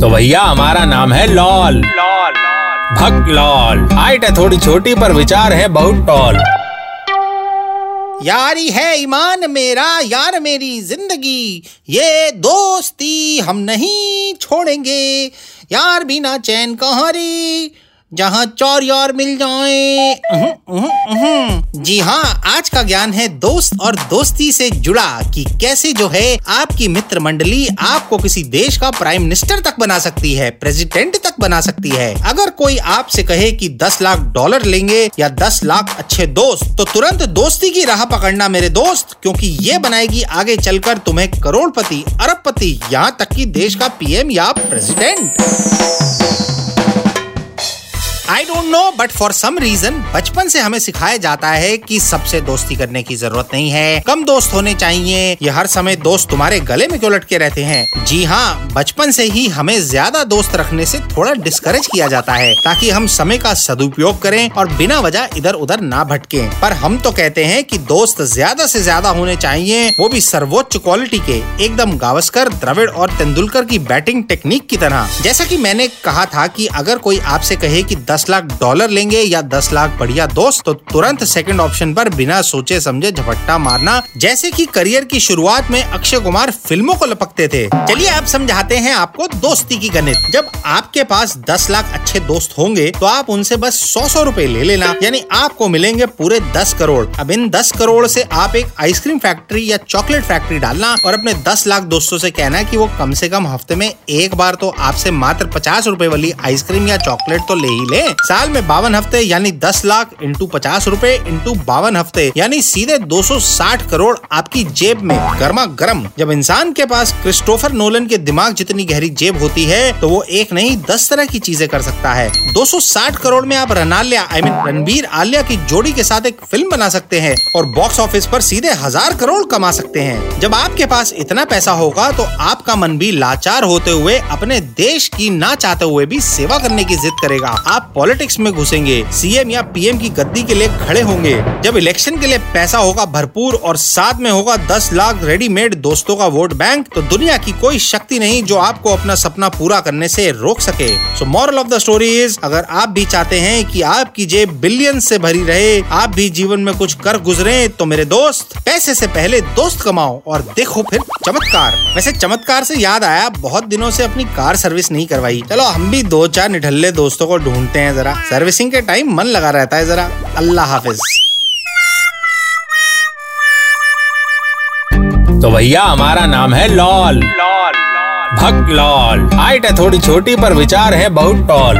तो भैया, हमारा नाम है लॉल। लॉल भक्त लॉल। हाइट है थोड़ी छोटी, पर विचार है बहुत टॉल। यारी है ईमान मेरा, यार मेरी ज़िंदगी। ये दोस्ती हम नहीं छोड़ेंगे। यार बिना चैन कहाँ रे? जहाँ चार यार मिल जाए। जी हाँ आज का ज्ञान है दोस्त और दोस्ती से जुड़ा कि कैसे जो है आपकी मित्र मंडली आपको किसी देश का प्राइम मिनिस्टर तक बना सकती है प्रेसिडेंट तक बना सकती है। अगर कोई आपसे कहे कि 10 लाख डॉलर लेंगे या 10 लाख अच्छे दोस्त तो तुरंत दोस्ती की राह पकड़ना मेरे दोस्त क्योंकि ये बनाएगी आगे चलकर तुम्हें करोड़पति अरबपति यहाँ तक कि देश का पीएम या president. Don't know but for some reason बचपन से हमें सिखाया जाता है कि सबसे दोस्ती करने की ज़रूरत नहीं है। कम दोस्त होने चाहिए। ये हर समय दोस्त तुम्हारे गले में क्यों लटके रहते हैं? जी हाँ बचपन से ही हमें ज़्यादा दोस्त रखने से थोड़ा डिस्करेज किया जाता है, ताकि हम समय का सदुपयोग करें और बिना वजह इधर उधर ना भटके। पर हम तो कहते हैं कि दोस्त ज़्यादा से ज़्यादा होने चाहिए, वो भी सर्वोच्च क्वालिटी के, एकदम गावस्कर, द्रविड़ और तेंदुलकर की बैटिंग टेक्निक की तरह। जैसा कि मैंने कहा था कि अगर कोई आपसे कहे कि दस लाख डॉलर लेंगे या दस लाख बढ़िया दोस्त तो तुरंत सेकंड ऑप्शन पर बिना सोचे समझे झपट्टा मारना, जैसे कि करियर की शुरुआत में अक्षय कुमार फ़िल्मों को लपकते थे। चलिए आप समझाते हैं आपको दोस्ती की गणित। जब आपके पास दस लाख अच्छे दोस्त होंगे तो आप उनसे बस सौ सौ रूपए ले लेना। यानी आपको मिलेंगे पूरे दस करोड़। अब इन दस करोड़ से आप एक आइसक्रीम फैक्ट्री या चॉकलेट फैक्ट्री डालना और अपने दस लाख दोस्तों से कहना कि वो कम से कम हफ़्ते में एक बार तो आपसे मात्र पचास रूपए वाली आइसक्रीम या चॉकलेट तो ले ही ले। साल में बावन हफ़्ते, यानी दस लाख इंटू पचास रूपए इंटू बावन हफ़्ते, यानी सीधे 260 करोड़ आपकी जेब में गर्मा गर्म जब इंसान के पास क्रिस्टोफर नोलन के दिमाग जितनी गहरी जेब होती है तो वो एक नहीं, दस तरह की चीज़ें कर सकता है। 260 करोड़ में आप रनाल्या आई मीन रणबीर आलिया की जोड़ी के साथ एक फ़िल्म बना सकते हैं और बॉक्स ऑफ़िस पर सीधे हज़ार करोड़ कमा सकते हैं। जब आपके पास इतना पैसा होगा तो आपका मन भी लाचार होते हुए, अपने देश की ना चाहते हुए भी सेवा करने की जिद करेगा। आप पॉलिटिक्स में घुसेंगे सीएम या पीएम की गद्दी के लिए खड़े होंगे। जब इलेक्शन के लिए पैसा होगा भरपूर और साथ में होगा दस लाख रेडीमेड दोस्तों का वोट बैंक तो दुनिया की कोई शक्ति नहीं जो आपको अपना सपना पूरा करने से रोक सके। So moral of the story is अगर आप भी चाहते हैं कि आपकी जेब बिलियन से भरी रहे आप भी जीवन में कुछ कर गुजरे तो मेरे दोस्त पैसे से पहले दोस्त कमाओ और देखो फिर चमत्कार। वैसे चमत्कार से याद आया बहुत दिनों से अपनी कार सर्विस नहीं करवाई। चलो हम भी दो चार निठल्ले दोस्तों को ढूंढते हैं जरा। सर्विसिंग के टाइम मन लगा रहता है जरा। अल्लाह हाफिज। तो भैया हमारा नाम है लॉल। लॉल। भक्त लॉल हाइट है थोड़ी छोटी पर विचार है बहुत टॉल